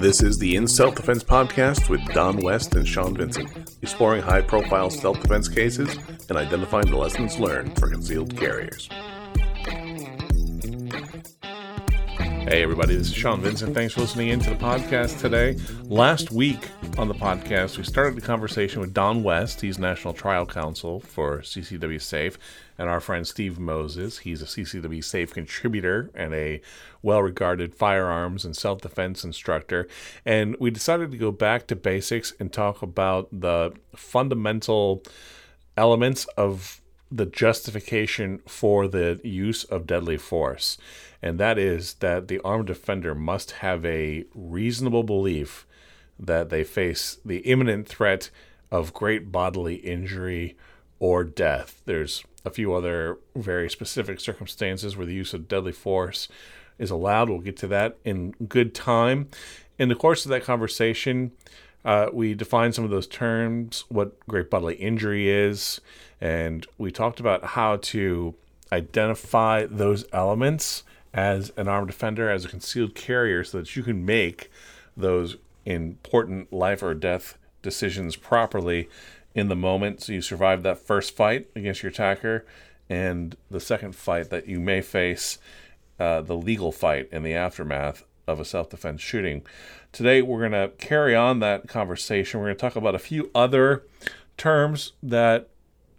This is the In Self Defense podcast with Don West and Sean Vincent, exploring high profile self defense cases and identifying the lessons learned for concealed carriers. Hey, everybody, this is Sean Vincent. Thanks for listening in to the podcast today. Last week on the podcast, we started the conversation with Don West. He's National Trial Counsel for CCW Safe, and our friend Steve Moses. He's a CCW Safe contributor and a well regarded firearms and self defense instructor. And we decided to go back to basics and talk about the fundamental elements of the justification for the use of deadly force and that is that the armed offender must have a reasonable belief that they face the imminent threat of great bodily injury or death. There's a few other very specific circumstances where the use of deadly force is allowed. We'll get to that in good time. In the course of that conversation, uh, we defined some of those terms, what great bodily injury is, and we talked about how to identify those elements as an armed defender, as a concealed carrier, so that you can make those important life or death decisions properly in the moment. So you survive that first fight against your attacker, and the second fight that you may face, uh, the legal fight in the aftermath of a self defense shooting. Today, we're going to carry on that conversation. We're going to talk about a few other terms that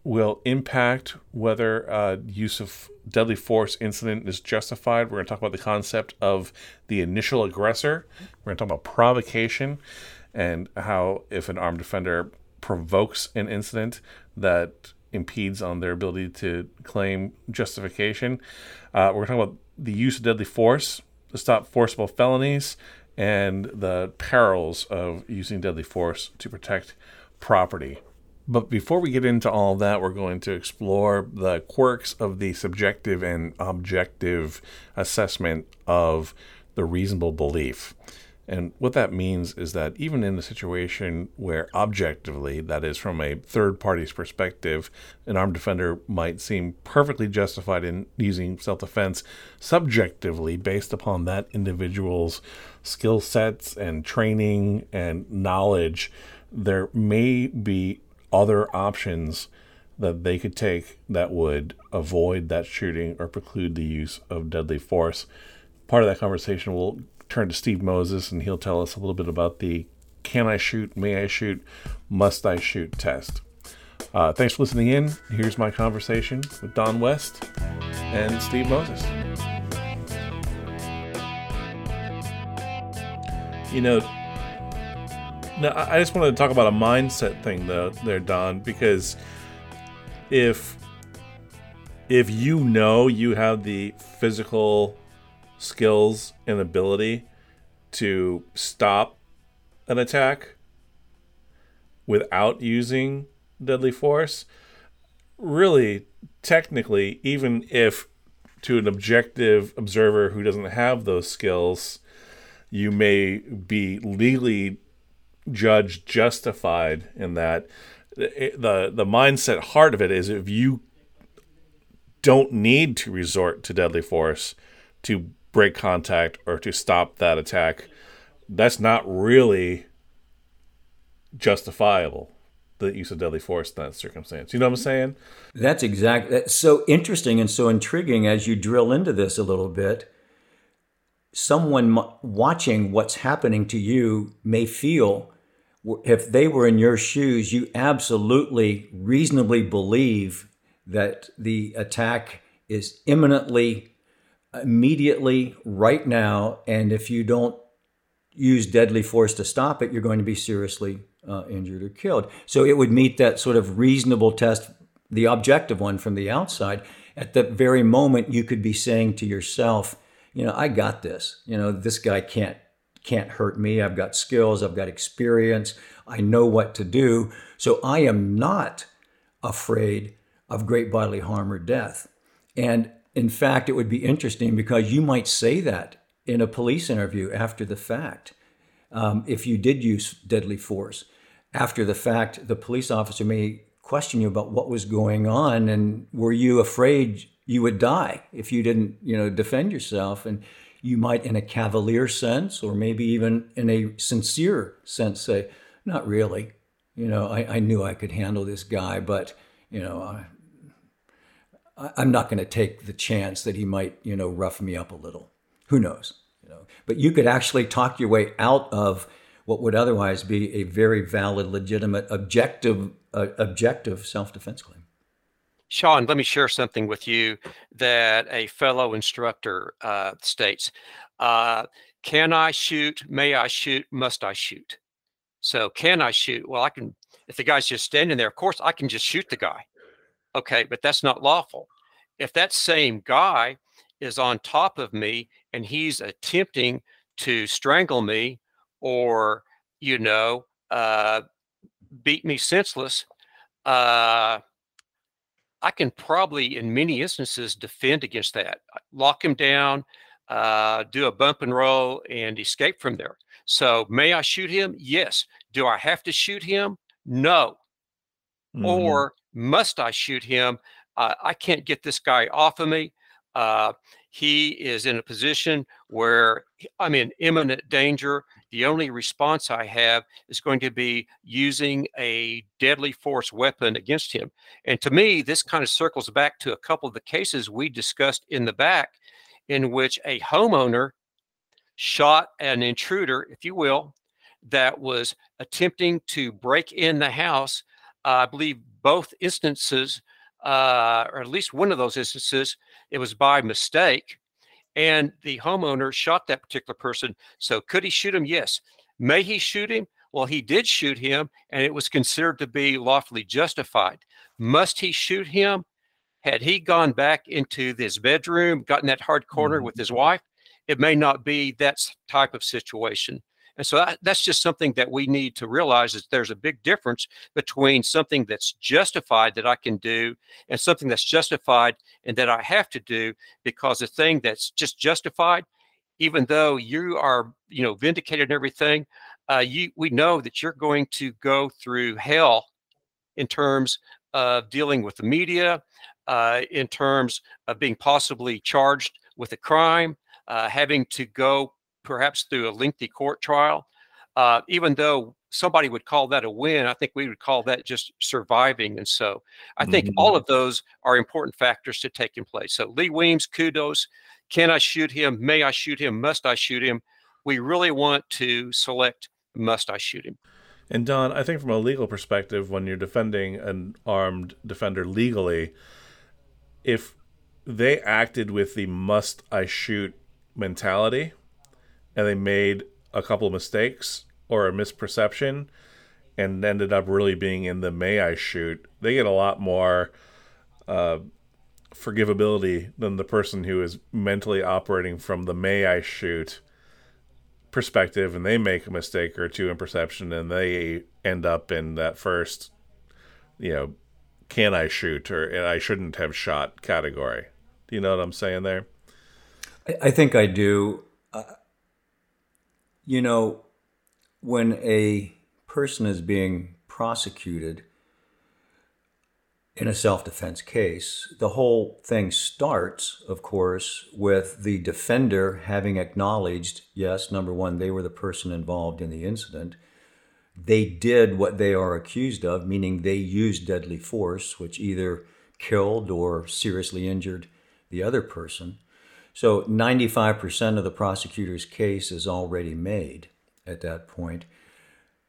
will impact whether uh, use of deadly force incident is justified. We're going to talk about the concept of the initial aggressor. We're going to talk about provocation and how if an armed defender provokes an incident that impedes on their ability to claim justification. Uh, we're talking about the use of deadly force to stop forcible felonies and the perils of using deadly force to protect property. But before we get into all that, we're going to explore the quirks of the subjective and objective assessment of the reasonable belief. And what that means is that even in a situation where objectively, that is from a third party's perspective, an armed defender might seem perfectly justified in using self defense, subjectively, based upon that individual's skill sets and training and knowledge, there may be other options that they could take that would avoid that shooting or preclude the use of deadly force. Part of that conversation will turn to Steve Moses and he'll tell us a little bit about the can I shoot, may I shoot, must I shoot test. Uh, thanks for listening in. Here's my conversation with Don West and Steve Moses. You know, now, I just wanted to talk about a mindset thing, though, there, Don, because if if you know you have the physical skills and ability to stop an attack without using deadly force, really, technically, even if to an objective observer who doesn't have those skills, you may be legally judge justified in that eh, the the mindset heart of it is if you don't need to resort to deadly force to break contact or to stop that attack that's not really justifiable the use of deadly force in that circumstance. You know what i'm saying? That's exactly that's so interesting and so intriguing as you drill into this a little bit. Someone watching what's happening to you may feel if they were in your shoes, you absolutely reasonably believe that the attack is imminently, immediately, right now, and if you don't use deadly force to stop it, you're going to be seriously uh, injured or killed. So it would meet that sort of reasonable test, the objective one from the outside. At that very moment, you could be saying to yourself, you know, I got this. You know, this guy can't can't hurt me. I've got skills, I've got experience, I know what to do. So I am not afraid of great bodily harm or death. And in fact, it would be interesting because you might say that in a police interview after the fact. Um, if you did use deadly force after the fact, the police officer may question you about what was going on and were you afraid you would die if you didn't, you know, defend yourself. And you might, in a cavalier sense, or maybe even in a sincere sense, say, "Not really." You know, I, I knew I could handle this guy, but you know, I, I'm not going to take the chance that he might, you know, rough me up a little. Who knows? You know, but you could actually talk your way out of what would otherwise be a very valid, legitimate, objective, uh, objective self-defense claim. Sean, let me share something with you that a fellow instructor uh, states. Uh, can I shoot? May I shoot? Must I shoot? So, can I shoot? Well, I can. If the guy's just standing there, of course, I can just shoot the guy. Okay, but that's not lawful. If that same guy is on top of me and he's attempting to strangle me or, you know, uh, beat me senseless, uh, I can probably, in many instances, defend against that. Lock him down, uh, do a bump and roll, and escape from there. So, may I shoot him? Yes. Do I have to shoot him? No. Mm-hmm. Or must I shoot him? Uh, I can't get this guy off of me. Uh, he is in a position where I'm in imminent danger. The only response I have is going to be using a deadly force weapon against him. And to me, this kind of circles back to a couple of the cases we discussed in the back, in which a homeowner shot an intruder, if you will, that was attempting to break in the house. I believe both instances, uh, or at least one of those instances, it was by mistake and the homeowner shot that particular person. So could he shoot him? Yes. May he shoot him? Well, he did shoot him, and it was considered to be lawfully justified. Must he shoot him? Had he gone back into his bedroom, gotten that hard corner mm-hmm. with his wife, it may not be that type of situation. And so that, that's just something that we need to realize is there's a big difference between something that's justified that I can do and something that's justified and that I have to do because the thing that's just justified, even though you are, you know, vindicated and everything, uh, you we know that you're going to go through hell in terms of dealing with the media, uh, in terms of being possibly charged with a crime, uh, having to go perhaps through a lengthy court trial. Uh, even though somebody would call that a win, I think we would call that just surviving. And so I think mm-hmm. all of those are important factors to take in place. So Lee Weems, kudos. Can I shoot him? May I shoot him? Must I shoot him? We really want to select must I shoot him? And Don, I think from a legal perspective, when you're defending an armed defender legally, if they acted with the must I shoot mentality, and they made a couple of mistakes or a misperception and ended up really being in the may I shoot, they get a lot more uh, forgivability than the person who is mentally operating from the may I shoot perspective and they make a mistake or two in perception and they end up in that first, you know, can I shoot or I shouldn't have shot category. Do you know what I'm saying there? I think I do. You know, when a person is being prosecuted in a self defense case, the whole thing starts, of course, with the defender having acknowledged yes, number one, they were the person involved in the incident. They did what they are accused of, meaning they used deadly force, which either killed or seriously injured the other person. So 95% of the prosecutor's case is already made at that point.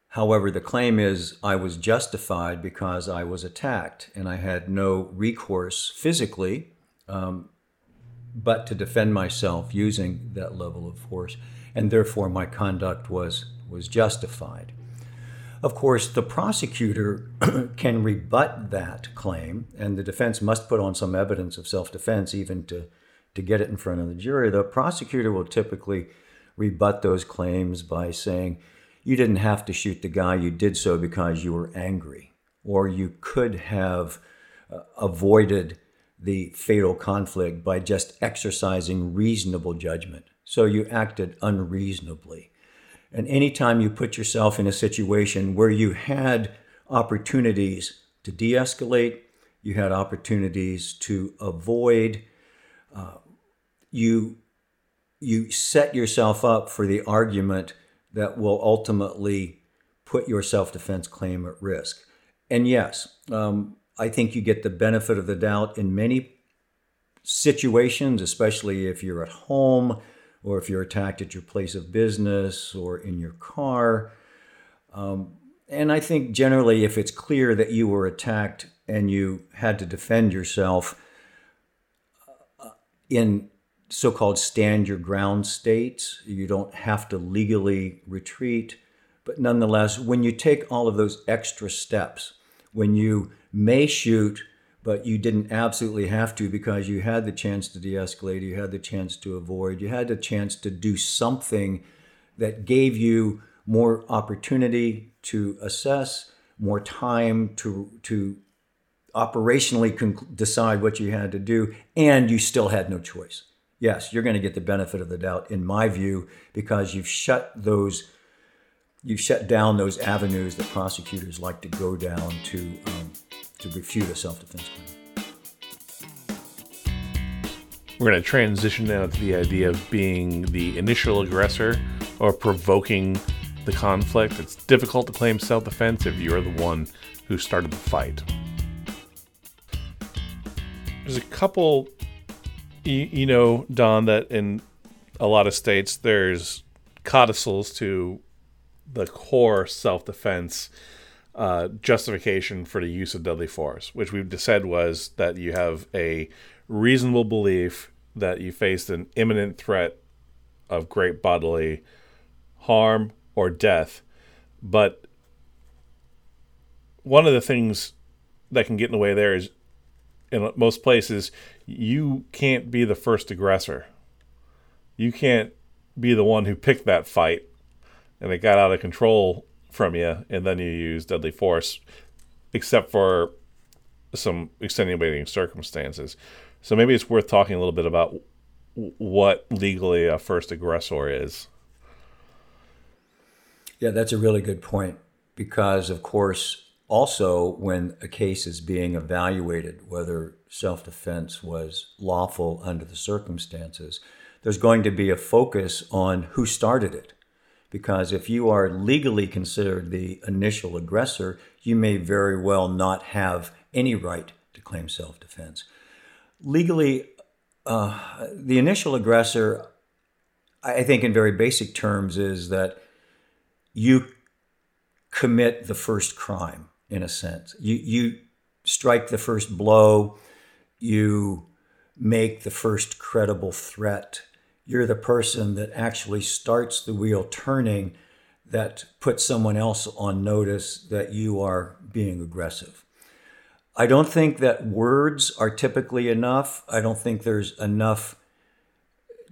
However, the claim is I was justified because I was attacked and I had no recourse physically, um, but to defend myself using that level of force, and therefore my conduct was was justified. Of course, the prosecutor can rebut that claim, and the defense must put on some evidence of self defense even to to get it in front of the jury. The prosecutor will typically rebut those claims by saying, you didn't have to shoot the guy, you did so because you were angry, or you could have uh, avoided the fatal conflict by just exercising reasonable judgment. So you acted unreasonably. And anytime you put yourself in a situation where you had opportunities to de escalate, you had opportunities to avoid uh, you you set yourself up for the argument that will ultimately put your self-defense claim at risk. And yes, um, I think you get the benefit of the doubt in many situations, especially if you're at home or if you're attacked at your place of business or in your car. Um, and I think generally, if it's clear that you were attacked and you had to defend yourself uh, in so called stand your ground states, you don't have to legally retreat. But nonetheless, when you take all of those extra steps, when you may shoot, but you didn't absolutely have to because you had the chance to de escalate, you had the chance to avoid, you had the chance to do something that gave you more opportunity to assess, more time to, to operationally con- decide what you had to do, and you still had no choice. Yes, you're going to get the benefit of the doubt, in my view, because you've shut those, you've shut down those avenues that prosecutors like to go down to um, to refute a self-defense claim. We're going to transition now to the idea of being the initial aggressor or provoking the conflict. It's difficult to claim self defense if you're the one who started the fight. There's a couple, you, you know, Don, that in a lot of states there's codicils to the core self defense uh, justification for the use of deadly force, which we've said was that you have a reasonable belief that you faced an imminent threat of great bodily harm or death. But one of the things that can get in the way there is in most places, you can't be the first aggressor. You can't be the one who picked that fight and it got out of control from you, and then you use deadly force, except for some extenuating circumstances. So maybe it's worth talking a little bit about what legally a first aggressor is. Yeah, that's a really good point because, of course, also when a case is being evaluated, whether self defense was lawful under the circumstances, there's going to be a focus on who started it. Because if you are legally considered the initial aggressor, you may very well not have any right to claim self defense. Legally, uh, the initial aggressor, I think, in very basic terms, is that you commit the first crime in a sense. You you strike the first blow, you make the first credible threat. You're the person that actually starts the wheel turning that puts someone else on notice that you are being aggressive. I don't think that words are typically enough. I don't think there's enough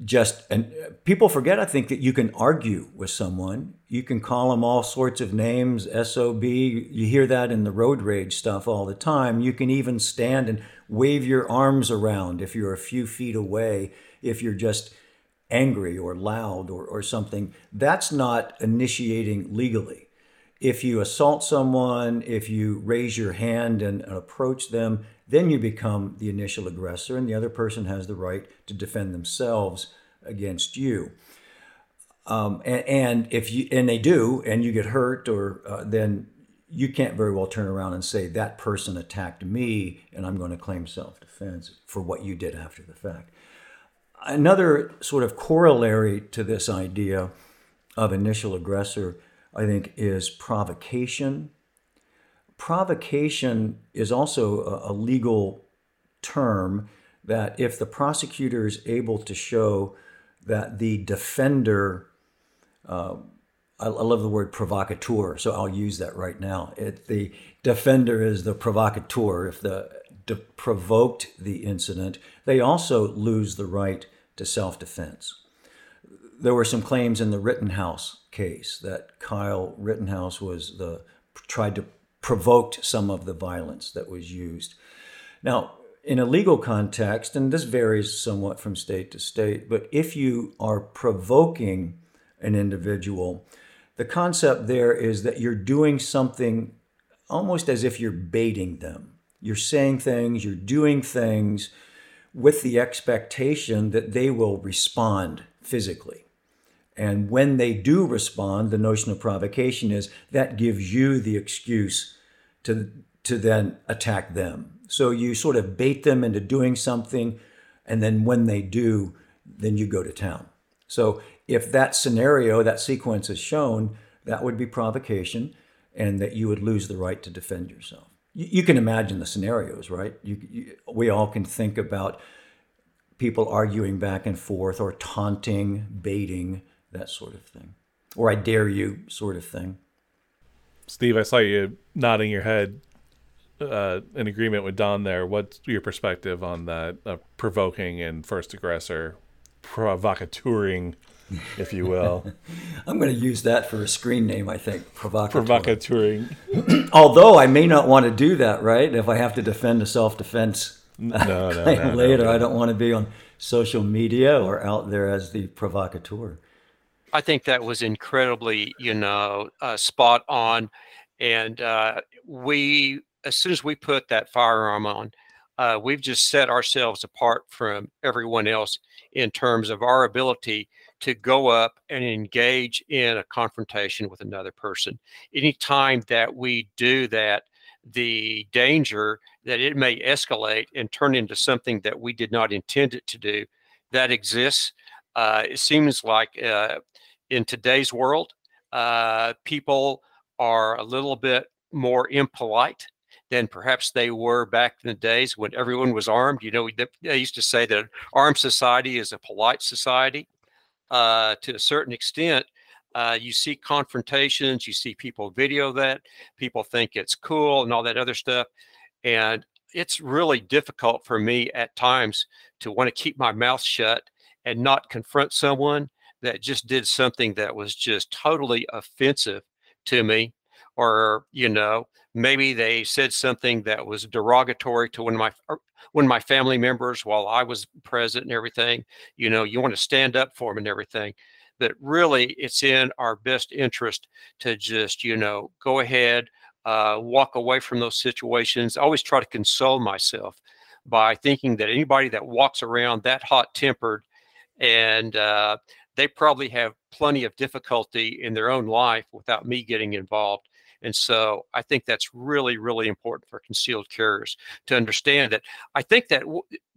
just and people forget i think that you can argue with someone. You can call them all sorts of names sob you hear that in the road rage stuff all the time. You can even stand and wave your arms around if you're a few feet away if you're just angry or loud or, or something. That's not initiating legally. If you assault someone if you raise your hand and, and approach them then you become the initial aggressor, and the other person has the right to defend themselves against you. Um, and, and, if you and they do, and you get hurt, or uh, then you can't very well turn around and say that person attacked me, and I'm going to claim self-defense for what you did after the fact. Another sort of corollary to this idea of initial aggressor, I think, is provocation provocation is also a, a legal term that if the prosecutor is able to show that the defender, uh, I, I, love the word provocateur, so I'll use that right now. It, the defender is the provocateur. If the de- provoked the incident, they also lose the right to self defense. There were some claims in the Rittenhouse case that Kyle Rittenhouse was the tried to provoked some of the violence that was used. Now, in a legal context, and this varies somewhat from state to state, but if you are provoking an individual, the concept there is that you're doing something almost as if you're baiting them. You're saying things, you're doing things with the expectation that they will respond physically. And when they do respond, the notion of provocation is that gives you the excuse to, to then attack them. So you sort of bait them into doing something, and then when they do, then you go to town. So if that scenario, that sequence is shown, that would be provocation, and that you would lose the right to defend yourself. You, can imagine the scenarios, right? You, you, we all can think about people arguing back and forth, or taunting, baiting, that sort of thing, or I dare you, sort of thing. Steve, I saw you nodding your head uh, in agreement with Don there. What's your perspective on that uh, provoking and first aggressor, provocateuring, if you will? I'm going to use that for a screen name, I think. Provocateur. Provocateuring. Although I may not want to do that, right? If I have to defend a self defense no, no, no, later, no, I don't want to be on social media or out there as the provocateur. I think that was incredibly, you know, uh, spot on. And uh, we, as soon as we put that firearm on, uh, we've just set ourselves apart from everyone else in terms of our ability to go up and engage in a confrontation with another person. Anytime that we do that, the danger that it may escalate and turn into something that we did not intend it to do that exists. Uh, it seems like uh, in today's world, uh, people are a little bit more impolite than perhaps they were back in the days when everyone was armed. You know, they used to say that armed society is a polite society. Uh, to a certain extent, uh, you see confrontations, you see people video that, people think it's cool and all that other stuff. And it's really difficult for me at times to want to keep my mouth shut and not confront someone that just did something that was just totally offensive to me or you know maybe they said something that was derogatory to one of my one of my family members while I was present and everything you know you want to stand up for them and everything but really it's in our best interest to just you know go ahead uh, walk away from those situations. I always try to console myself by thinking that anybody that walks around that hot tempered and uh, they probably have plenty of difficulty in their own life without me getting involved. And so I think that's really, really important for concealed carriers to understand that. I think that,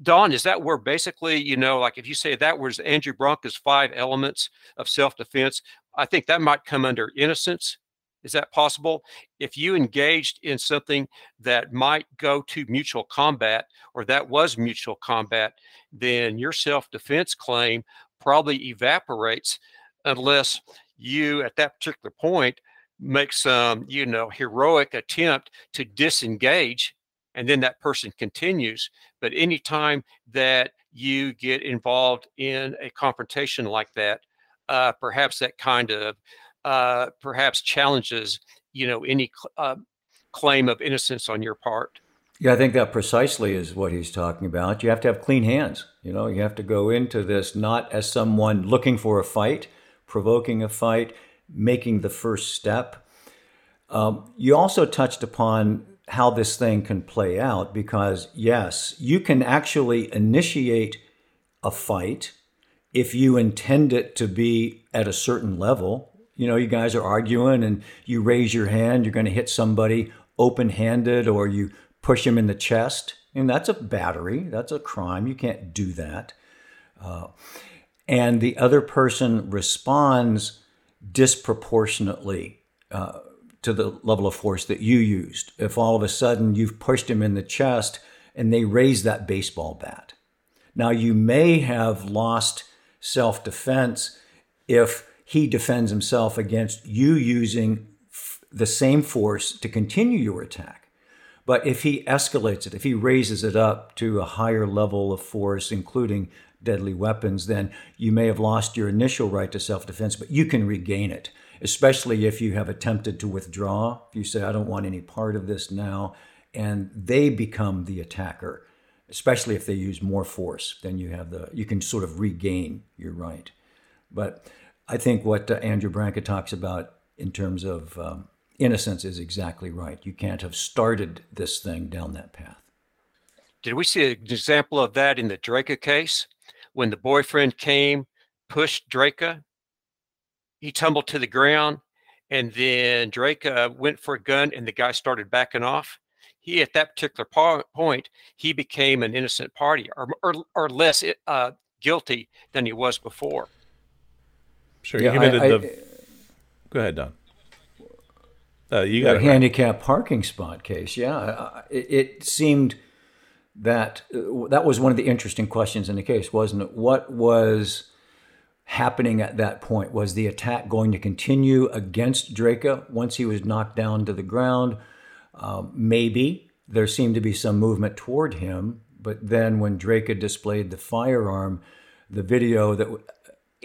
Don, is that where basically, you know, like if you say that was Andrew Branca's five elements of self defense, I think that might come under innocence. Is that possible? If you engaged in something that might go to mutual combat or that was mutual combat, then your self defense claim probably evaporates unless you at that particular point make some you know heroic attempt to disengage and then that person continues. But anytime that you get involved in a confrontation like that uh, perhaps that kind of uh, perhaps challenges you know any cl- uh, claim of innocence on your part yeah, I think that precisely is what he's talking about. You have to have clean hands. You know, you have to go into this not as someone looking for a fight, provoking a fight, making the first step. Um, you also touched upon how this thing can play out because, yes, you can actually initiate a fight if you intend it to be at a certain level. You know, you guys are arguing and you raise your hand, you're going to hit somebody open handed or you push him in the chest. And that's a battery. That's a crime. You can't do that. Uh, and the other person responds disproportionately uh, to the level of force that you used. If all of a sudden you've pushed him in the chest and they raise that baseball bat. Now, you may have lost self defense if he defends himself against you using f- the same force to continue your attack. But if he escalates it, if he raises it up to a higher level of force, including deadly weapons, then you may have lost your initial right to self defense, but you can regain it, especially if you have attempted to withdraw. If you say, I don't want any part of this now, and they become the attacker, especially if they use more force, then you have the, you can sort of regain your right. But I think what uh, Andrew Branca talks about in terms of um, innocence is exactly right. You can't have started this thing down that path. Did we see an example of that in the Drejka case when the boyfriend came, pushed Drejka? He tumbled to the ground, and then Drejka went for a gun, and the guy started backing off. He, at that particular po- point, he became an innocent party or, or, or less uh, guilty than he was before. Sure, yeah, committed I, I, the. Go ahead, Don. Uh, you got a handicap parking spot case. Yeah, it, it seemed that uh, that was one of the interesting questions in the case, wasn't it? What was happening at that point? Was the attack going to continue against Drejka once he was knocked down to the ground? Um, maybe there seemed to be some movement toward him, but then when Drejka displayed the firearm, the video that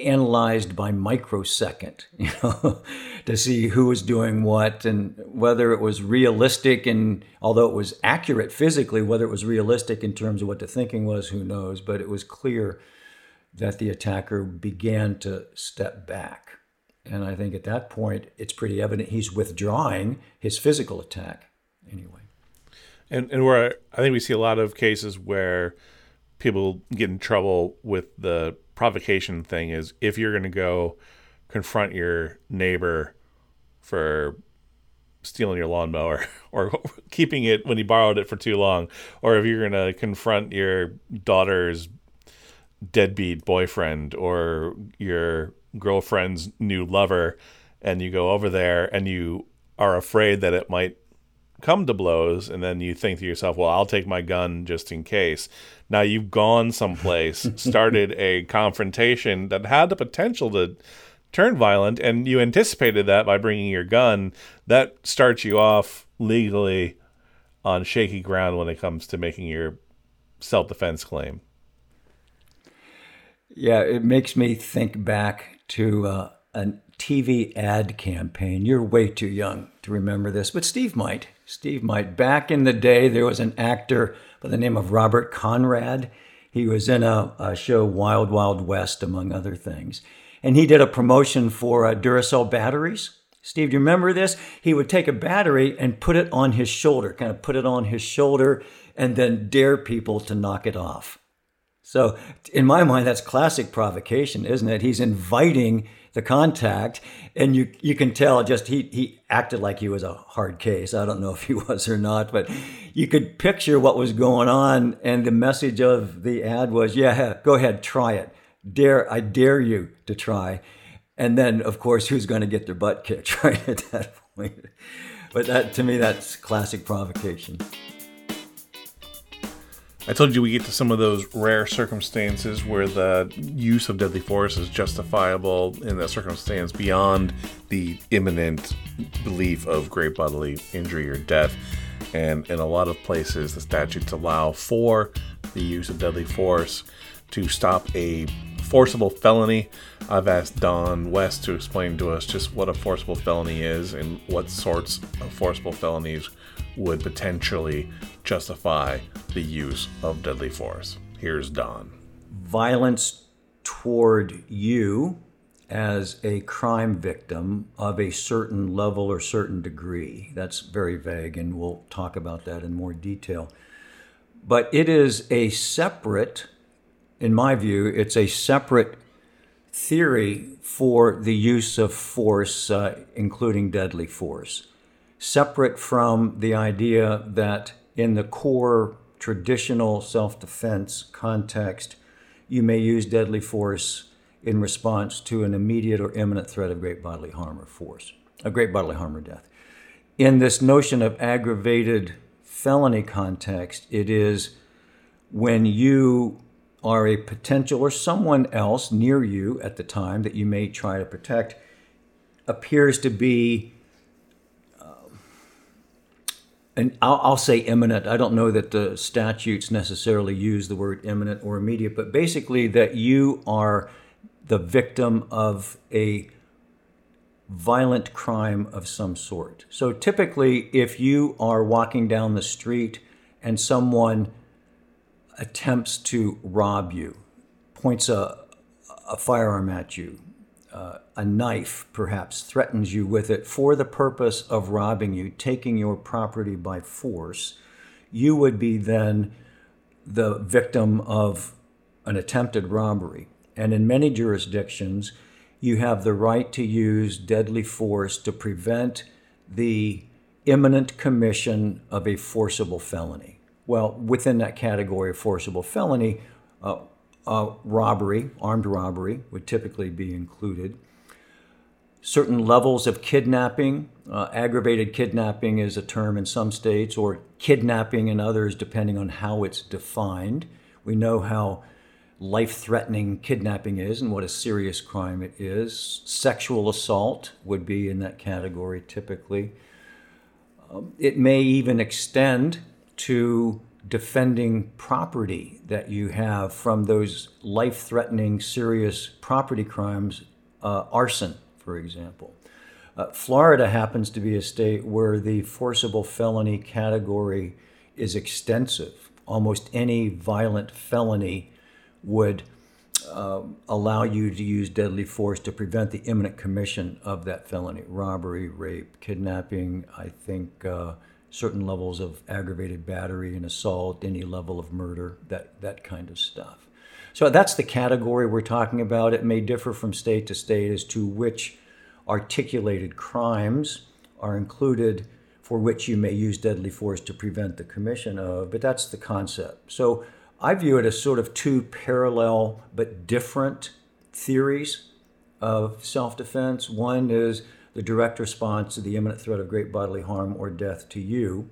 analyzed by microsecond, you know, to see who was doing what and whether it was realistic. And although it was accurate physically, whether it was realistic in terms of what the thinking was, who knows? But it was clear that the attacker began to step back. And I think at that point, it's pretty evident he's withdrawing his physical attack anyway. And, and where I think we see a lot of cases where people get in trouble with the provocation thing is if you're going to go confront your neighbor for stealing your lawnmower or keeping it when he borrowed it for too long, or if you're going to confront your daughter's deadbeat boyfriend or your girlfriend's new lover, and you go over there and you are afraid that it might come to blows and then you think to yourself well i'll take my gun just in case. Now you've gone someplace started a confrontation that had the potential to turn violent and you anticipated that by bringing your gun. That starts you off legally on shaky ground when it comes to making your self-defense claim. Yeah it makes me think back to uh, a tv ad campaign. You're way too young to remember this but steve might Steve might. Back in the day, there was an actor by the name of Robert Conrad. He was in a, a show, Wild Wild West, among other things. And he did a promotion for uh, Duracell batteries. Steve, do you remember this? He would take a battery and put it on his shoulder, kind of put it on his shoulder, and then dare people to knock it off. So, in my mind, that's classic provocation, isn't it? He's inviting the contact, and you you can tell just he he acted like he was a hard case. I don't know if he was or not, but you could picture what was going on, and the message of the ad was, "Yeah, go ahead, try it. Dare I dare you to try." And then, of course, who's going to get their butt kicked right at that point? But that to me, that's classic provocation. I told you we get to some of those rare circumstances where the use of deadly force is justifiable in that circumstance beyond the imminent belief of great bodily injury or death. And in a lot of places, the statutes allow for the use of deadly force to stop a forcible felony. I've asked Don West to explain to us just what a forcible felony is and what sorts of forcible felonies would potentially justify the use of deadly force. Here's Don. Violence toward you as a crime victim of a certain level or certain degree. That's very vague, and we'll talk about that in more detail. But it is a separate, in my view, it's a separate theory for the use of force, uh, including deadly force separate from the idea that in the core traditional self defense context, you may use deadly force in response to an immediate or imminent threat of great bodily harm or force, a great bodily harm or death. In this notion of aggravated felony context, it is when you are a potential or someone else near you at the time that you may try to protect appears to be and I'll, I'll, say imminent. I don't know that the statutes necessarily use the word imminent or immediate, but basically that you are the victim of a violent crime of some sort. So typically, if you are walking down the street and someone attempts to rob you, points a, a firearm at you, uh, a knife perhaps threatens you with it for the purpose of robbing you, taking your property by force, you would be then the victim of an attempted robbery. And in many jurisdictions, you have the right to use deadly force to prevent the imminent commission of a forcible felony. Well, within that category of forcible felony, uh, uh, robbery, armed robbery, would typically be included. Certain levels of kidnapping, uh, aggravated kidnapping is a term in some states, or kidnapping in others, depending on how it's defined. We know how life threatening kidnapping is and what a serious crime it is. Sexual assault would be in that category typically. Um, it may even extend to defending property that you have from those life threatening serious property crimes, uh, arson, for example. Uh, Florida happens to be a state where the forcible felony category is extensive. Almost any violent felony would uh, allow you to use deadly force to prevent the imminent commission of that felony robbery, rape, kidnapping, I think uh, certain levels of aggravated battery and assault, any level of murder, that, that kind of stuff. So that's the category we're talking about. It may differ from state to state as to which articulated crimes are included for which you may use deadly force to prevent the commission of, but that's the concept. So I view it as sort of two parallel but different theories of self defense. One is the direct response to the imminent threat of great bodily harm or death to you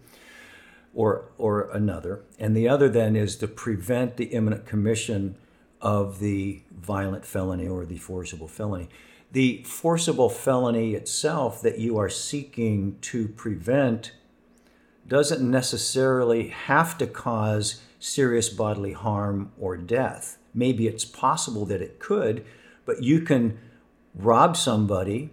or, or another. And the other then is to prevent the imminent commission of the violent felony or the forcible felony. The forcible felony itself that you are seeking to prevent doesn't necessarily have to cause serious bodily harm or death. Maybe it's possible that it could, but you can rob somebody.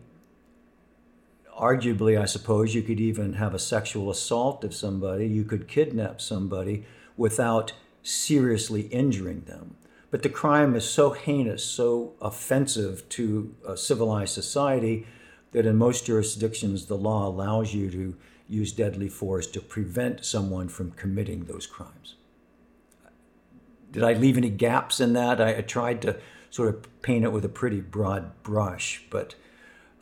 Arguably, I suppose you could even have a sexual assault of somebody. You could kidnap somebody without seriously injuring them. But the crime is so heinous, so offensive to a civilized society that in most jurisdictions the law allows you to use deadly force to prevent someone from committing those crimes. Did I leave any gaps in that? I, I tried to sort of paint it with a pretty broad brush, but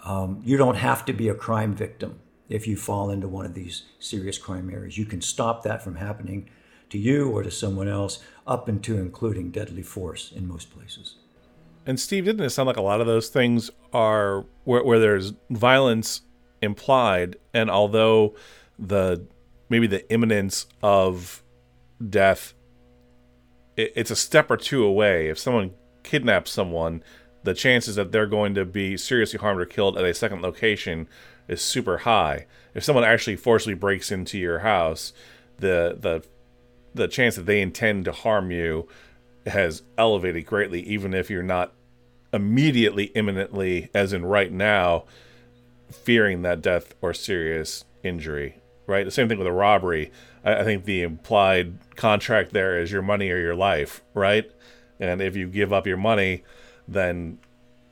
um, you don't have to be a crime victim if you fall into one of these serious crime areas. You can stop that from happening to you or to someone else, up into including deadly force in most places. And Steve, didn't it sound like a lot of those things are where, where there's violence implied, and although the maybe the imminence of death it's a step or two away. If someone kidnaps someone, the chances that they're going to be seriously harmed or killed at a second location is super high. If someone actually forcibly breaks into your house, the the the chance that they intend to harm you has elevated greatly, even if you're not immediately, imminently, as in right now, fearing that death or serious injury. Right. The same thing with a robbery. I, I think the implied contract there is your money or your life, right? And if you give up your money, then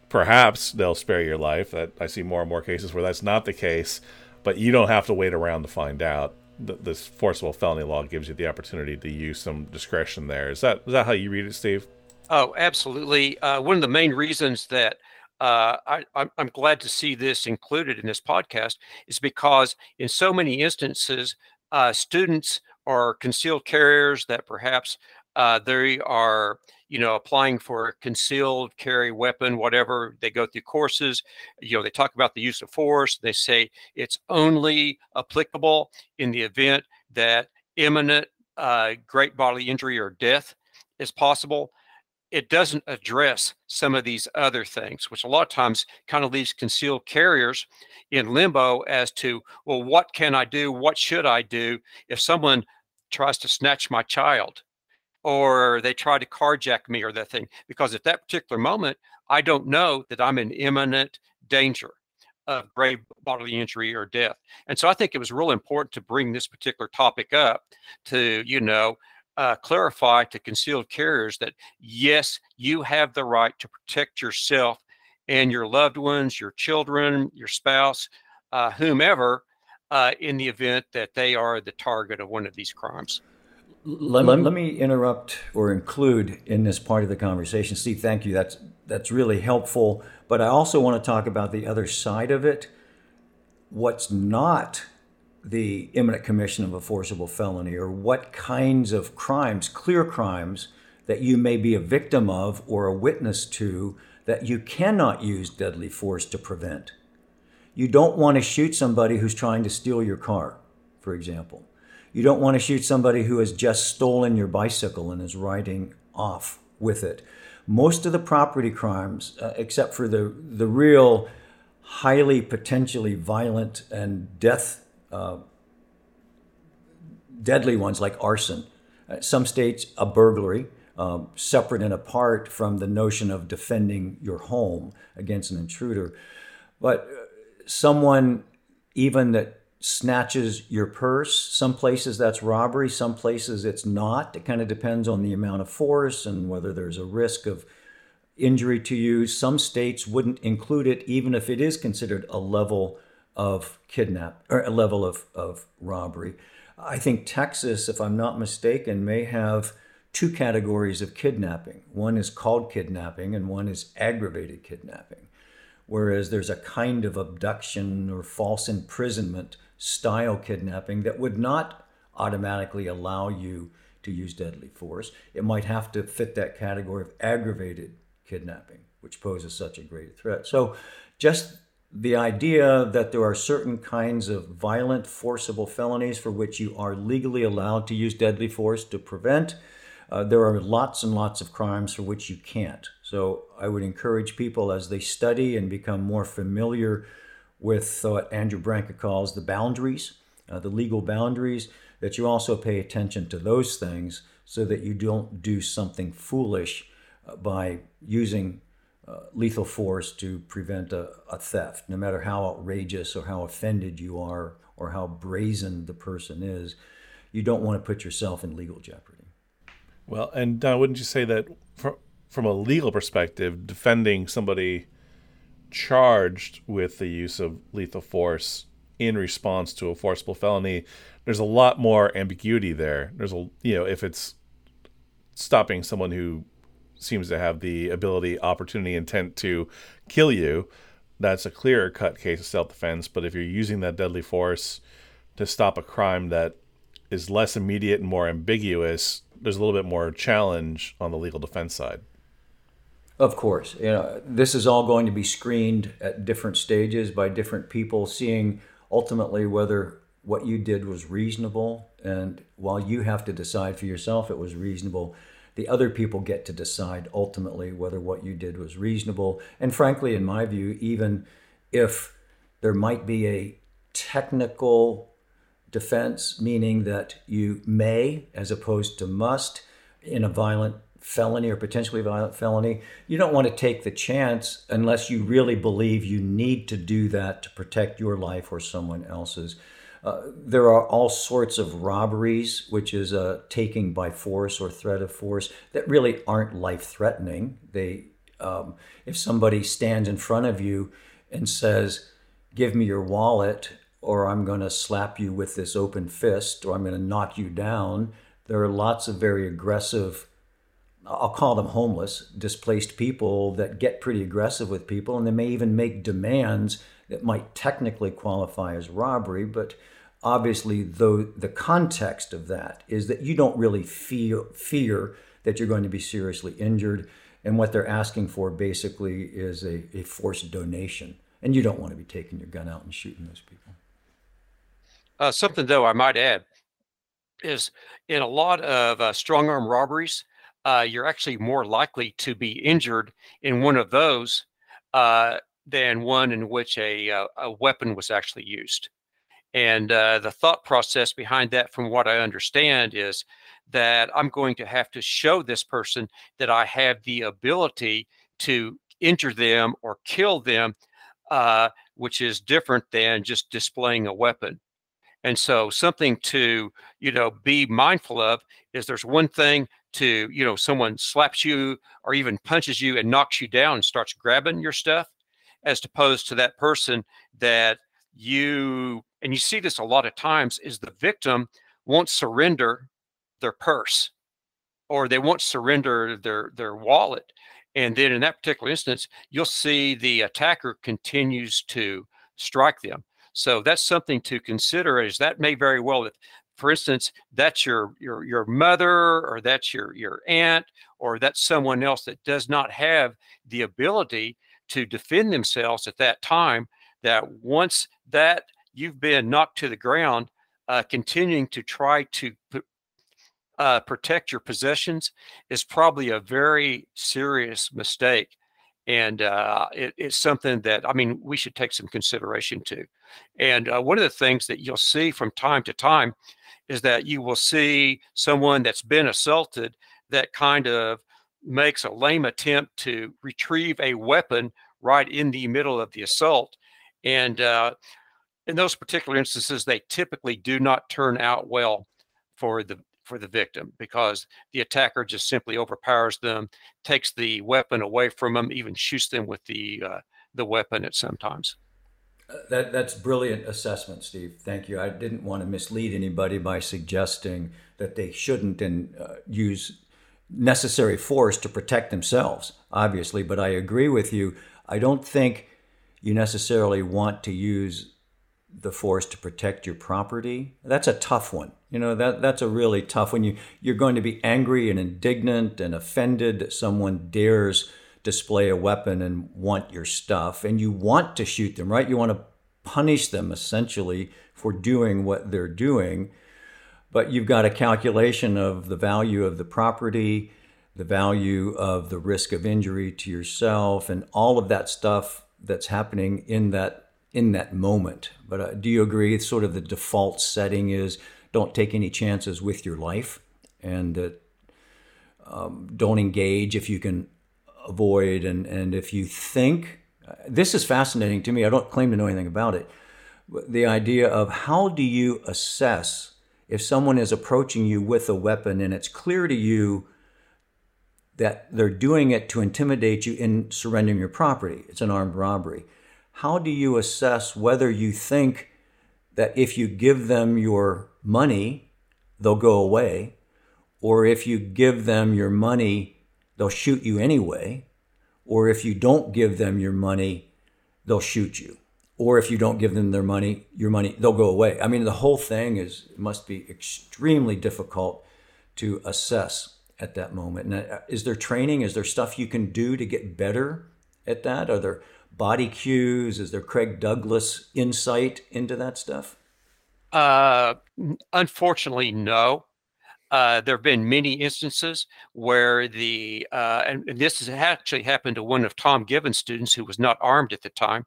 perhaps they'll spare your life. That I see more and more cases where that's not the case, but you don't have to wait around to find out. This forcible felony law gives you the opportunity to use some discretion there. Is that is that how you read it, Steve? Oh, absolutely. Uh, one of the main reasons that uh, I, am glad to see this included in this podcast is because in so many instances, uh, students are concealed carriers that perhaps uh, they are you know applying for a concealed carry weapon whatever they go through courses you know they talk about the use of force they say it's only applicable in the event that imminent uh, great bodily injury or death is possible it doesn't address some of these other things, which a lot of times kind of leaves concealed carriers in limbo as to, well, what can I do? What should I do if someone tries to snatch my child or they try to carjack me or that thing? Because at that particular moment, I don't know that I'm in imminent danger of grave bodily injury or death. And so I think it was real important to bring this particular topic up to, you know, uh, clarify to concealed carriers that yes, you have the right to protect yourself and your loved ones, your children, your spouse, uh, whomever, uh, in the event that they are the target of one of these crimes. Let, let, let, me interrupt or include in this part of the conversation. Steve, thank you. That's that's really helpful. But I also want to talk about the other side of it. What's not the imminent commission of a forcible felony, or what kinds of crimes, clear crimes, that you may be a victim of or a witness to that you cannot use deadly force to prevent. You don't want to shoot somebody who's trying to steal your car, for example. You don't want to shoot somebody who has just stolen your bicycle and is riding off with it. Most of the property crimes, uh, except for the, the real highly potentially violent and death uh, deadly ones like arson. Uh, some states, a burglary, um, separate and apart from the notion of defending your home against an intruder. But uh, someone, even that snatches your purse, some places that's robbery, some places it's not. It kind of depends on the amount of force and whether there's a risk of injury to you. Some states wouldn't include it, even if it is considered a level of kidnap or a level of, of robbery. I think Texas, if I'm not mistaken, may have two categories of kidnapping. One is called kidnapping, and one is aggravated kidnapping. Whereas there's a kind of abduction or false imprisonment style kidnapping that would not automatically allow you to use deadly force. It might have to fit that category of aggravated kidnapping, which poses such a great threat. So, just the idea that there are certain kinds of violent, forcible felonies for which you are legally allowed to use deadly force to prevent. Uh, there are lots and lots of crimes for which you can't. So I would encourage people as they study and become more familiar with what Andrew Branca calls the boundaries, uh, the legal boundaries, that you also pay attention to those things so that you don't do something foolish uh, by using uh, lethal force to prevent a, a, theft, no matter how outrageous or how offended you are or how brazen the person is. You don't want to put yourself in legal jeopardy. Well, and uh, wouldn't you say that from, from a legal perspective, defending somebody charged with the use of lethal force in response to a forcible felony, there's a lot more ambiguity there. There's a, you know, if it's stopping someone who seems to have the ability, opportunity, intent to kill you, that's a clear cut case of self defense. But if you're using that deadly force to stop a crime that is less immediate and more ambiguous, there's a little bit more challenge on the legal defense side. Of course, you know this is all going to be screened at different stages by different people, seeing ultimately whether what you did was reasonable. And while you have to decide for yourself it was reasonable, the other people get to decide ultimately whether what you did was reasonable. And frankly, in my view, even if there might be a technical defense, meaning that you may, as opposed to must, in a violent felony or potentially violent felony, you don't want to take the chance unless you really believe you need to do that to protect your life or someone else's. Uh, there are all sorts of robberies, which is a taking by force or threat of force, that really aren't life threatening. They, um, if somebody stands in front of you and says, "Give me your wallet," or "I'm going to slap you with this open fist," or "I'm going to knock you down," there are lots of very aggressive. I'll call them homeless, displaced people that get pretty aggressive with people, and they may even make demands that might technically qualify as robbery, but obviously though the context of that is that you don't really feel fear that you're going to be seriously injured and what they're asking for basically is a, a forced donation and you don't want to be taking your gun out and shooting those people. Uh, something though i might add is in a lot of uh, strong arm robberies uh, you're actually more likely to be injured in one of those uh, than one in which a, uh, a weapon was actually used. And uh, the thought process behind that, from what I understand, is that I'm going to have to show this person that I have the ability to injure them or kill them, uh, which is different than just displaying a weapon. And so, something to you know be mindful of is there's one thing to you know someone slaps you or even punches you and knocks you down and starts grabbing your stuff, as opposed to that person that you and you see this a lot of times is the victim won't surrender their purse or they won't surrender their their wallet. And then in that particular instance you'll see the attacker continues to strike them. So that's something to consider is that may very well for instance that's your your your mother or that's your your aunt or that's someone else that does not have the ability to defend themselves at that time that once that you've been knocked to the ground uh, continuing to try to uh, protect your possessions is probably a very serious mistake. And uh, it, it's something that i mean we should take some consideration to and uh, one of the things that you'll see from time to time is that you will see someone that's been assaulted that kind of makes a lame attempt to retrieve a weapon right in the middle of the assault. And uh, in those particular instances, they typically do not turn out well for the for the victim because the attacker just simply overpowers them, takes the weapon away from them, even shoots them with the uh, the weapon at sometimes. That that's brilliant assessment, Steve. Thank you. I didn't want to mislead anybody by suggesting that they shouldn't and uh, use necessary force to protect themselves, obviously. But I agree with you. I don't think you necessarily want to use the force to protect your property. That's a tough one. You know that that's a really tough one. You you're going to be angry and indignant and offended that someone dares display a weapon and want your stuff, and you want to shoot them, right? You want to punish them essentially for doing what they're doing but you've got a calculation of the value of the property, the value of the risk of injury to yourself, and all of that stuff that's happening in that in that moment. But uh, do you agree? Sort of the default setting is don't take any chances with your life, and uh, um, don't engage if you can avoid. And and if you think this is fascinating to me, I don't claim to know anything about it. The idea of how do you assess if someone is approaching you with a weapon and it's clear to you that they're doing it to intimidate you in surrendering your property, it's an armed robbery. How do you assess whether you think that if you give them your money, they'll go away, or if you give them your money, they'll shoot you anyway, or if you don't give them your money, they'll shoot you? or if you don't give them their money, your money, they'll go away. I mean, the whole thing is must be extremely difficult to assess at that moment. And uh, is there training? Is there stuff you can do to get better at that? Are there body cues? Is there Craig Douglas insight into that stuff? Uh, unfortunately, no. Uh, there have been many instances where the uh, and, and, this has actually happened to one of Tom Givens' students who was not armed at the time,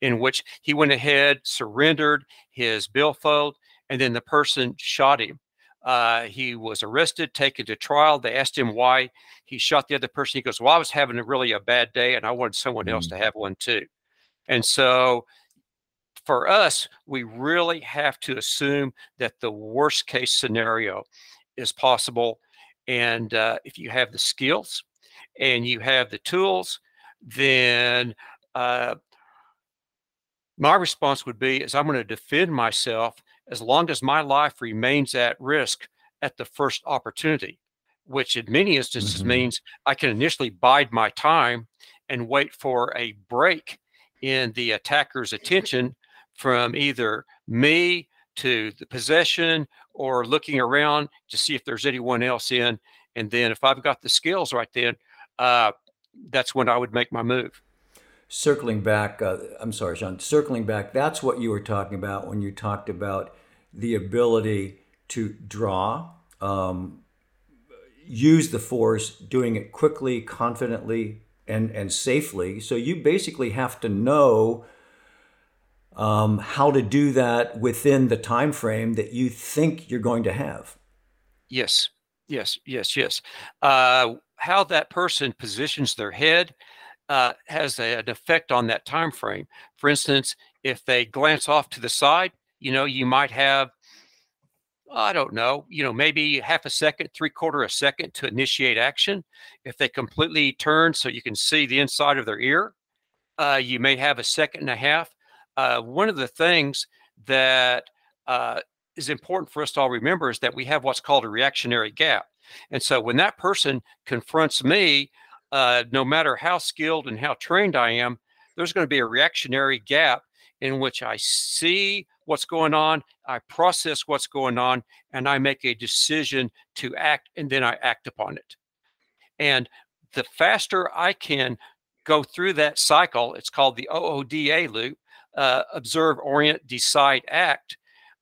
in which he went ahead, surrendered his billfold, and then the person shot him. Uh, he was arrested, taken to trial. They asked him why he shot the other person. He goes, "Well, I was having a really a bad day, and I wanted someone else to mm. have one too." And so for us, we really have to assume that the worst case scenario is possible. And uh, if you have the skills and you have the tools, then uh, my response would be is I'm going to defend myself as long as my life remains at risk at the first opportunity, which in many instances mm-hmm. means I can initially bide my time and wait for a break in the attacker's attention from either me to the possession or looking around to see if there's anyone else in. And then if I've got the skills right then, uh, that's when I would make my move. Circling back, uh, I'm sorry, Sean, circling back, that's what you were talking about when you talked about the ability to draw, um, use the force, doing it quickly, confidently, and, and safely. So you basically have to know um, how to do that within the time frame that you think you're going to have. Yes, yes, yes, yes. Uh, how that person positions their head uh, has a, an effect on that time frame. For instance, if they glance off to the side, you know, you might have I don't know, you know, maybe half a second, three quarter a second to initiate action. If they completely turn so you can see the inside of their ear, uh, you may have a second and a half uh, one of the things that uh, is important for us to all remember is that we have what's called a reactionary gap. And so when that person confronts me, uh, no matter how skilled and how trained I am, there's going to be a reactionary gap in which I see what's going on, I process what's going on, and I make a decision to act, and then I act upon it. And the faster I can go through that cycle, it's called the OODA loop uh, observe, orient, decide, act.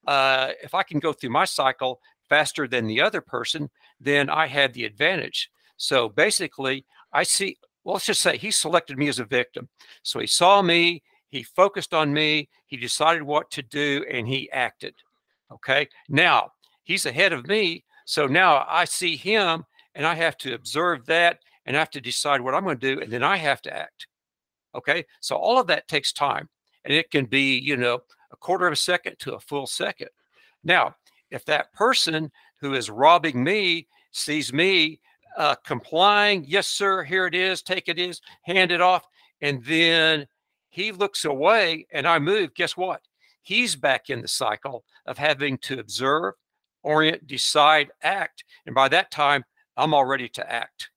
Uh, if I can go through my cycle faster than the other person, then I had the advantage. So basically, I see, well, let's just say he selected me as a victim. So he saw me, he focused on me, he decided what to do, and he acted. Okay. Now he's ahead of me. So now I see him and I have to observe that and I have to decide what I'm going to do. And then I have to act. Okay. So all of that takes time and it can be, you know, a quarter of a second to a full second. Now, if that person who is robbing me sees me uh, complying, yes, sir, here it is, take it is, hand it off, and then he looks away and I move, guess what? He's back in the cycle of having to observe, orient, decide, act. And by that time, I'm all ready to act.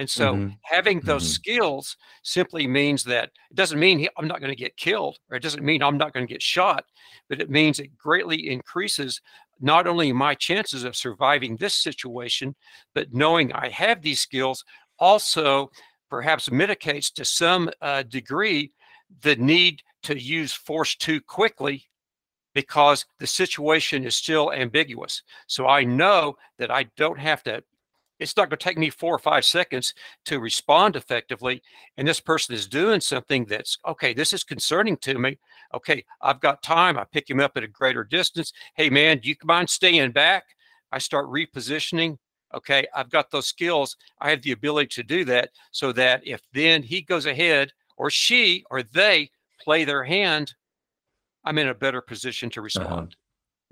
And so mm-hmm. having those mm-hmm. skills simply means that it doesn't mean he, I'm not going to get killed or it doesn't mean I'm not going to get shot, but it means it greatly increases not only my chances of surviving this situation, but knowing I have these skills also perhaps mitigates to some uh, degree the need to use force too quickly because the situation is still ambiguous. So I know that I don't have to it's not going to take me four or five seconds to respond effectively. And this person is doing something that's okay, this is concerning to me. Okay, I've got time. I pick him up at a greater distance. Hey, man, do you mind staying back? I start repositioning. Okay, I've got those skills. I have the ability to do that so that if then he goes ahead or she or they play their hand, I'm in a better position to uh-huh. respond.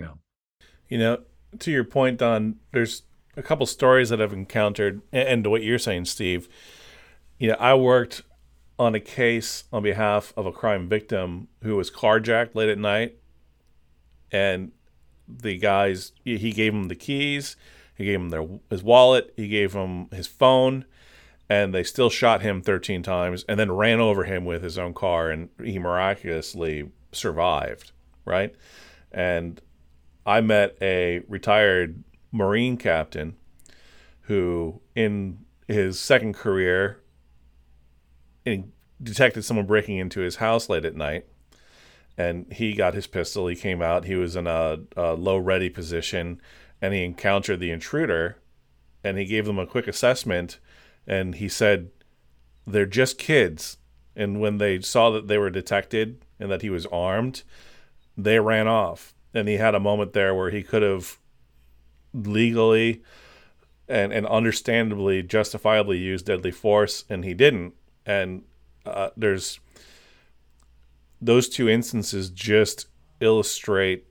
Uh-huh. Yeah. You know, to your point, Don, there's a couple stories that I've encountered, and to what you're saying, Steve. You know, I worked on a case on behalf of a crime victim who was carjacked late at night, and the guys he gave him the keys, he gave him their his wallet, he gave him his phone, and they still shot him 13 times, and then ran over him with his own car, and he miraculously survived. Right, and I met a retired Marine captain who, in his second career, detected someone breaking into his house late at night. And he got his pistol. He came out. He was in a, a low ready position and he encountered the intruder and he gave them a quick assessment. And he said, They're just kids. And when they saw that they were detected and that he was armed, they ran off. And he had a moment there where he could have legally and, and understandably, justifiably use deadly force, and he didn't. And uh, there's those two instances just illustrate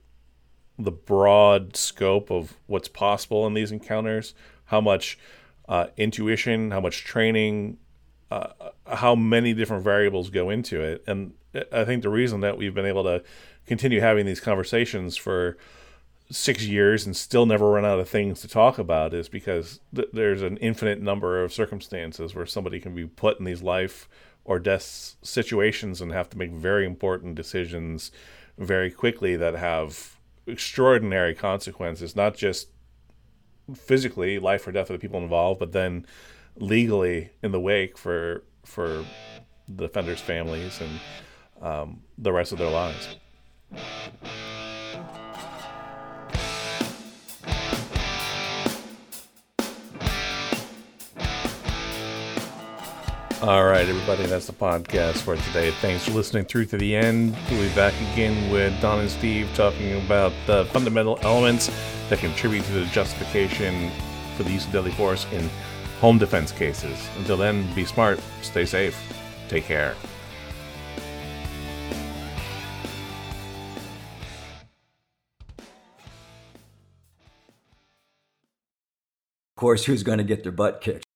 the broad scope of what's possible in these encounters, how much uh, intuition, how much training, uh, how many different variables go into it. And I think the reason that we've been able to continue having these conversations for six years and still never run out of things to talk about is because th- there's an infinite number of circumstances where somebody can be put in these life or death situations and have to make very important decisions very quickly that have extraordinary consequences, not just physically life or death of the people involved, but then legally in the wake for for the offenders' families and um, the rest of their lives. All right, everybody, that's the podcast for today. Thanks for listening through to the end. We'll be back again with Don and Steve talking about the fundamental elements that contribute to the justification for the use of deadly force in home defense cases. Until then, be smart, stay safe, take care. Of course, who's going to get their butt kicked?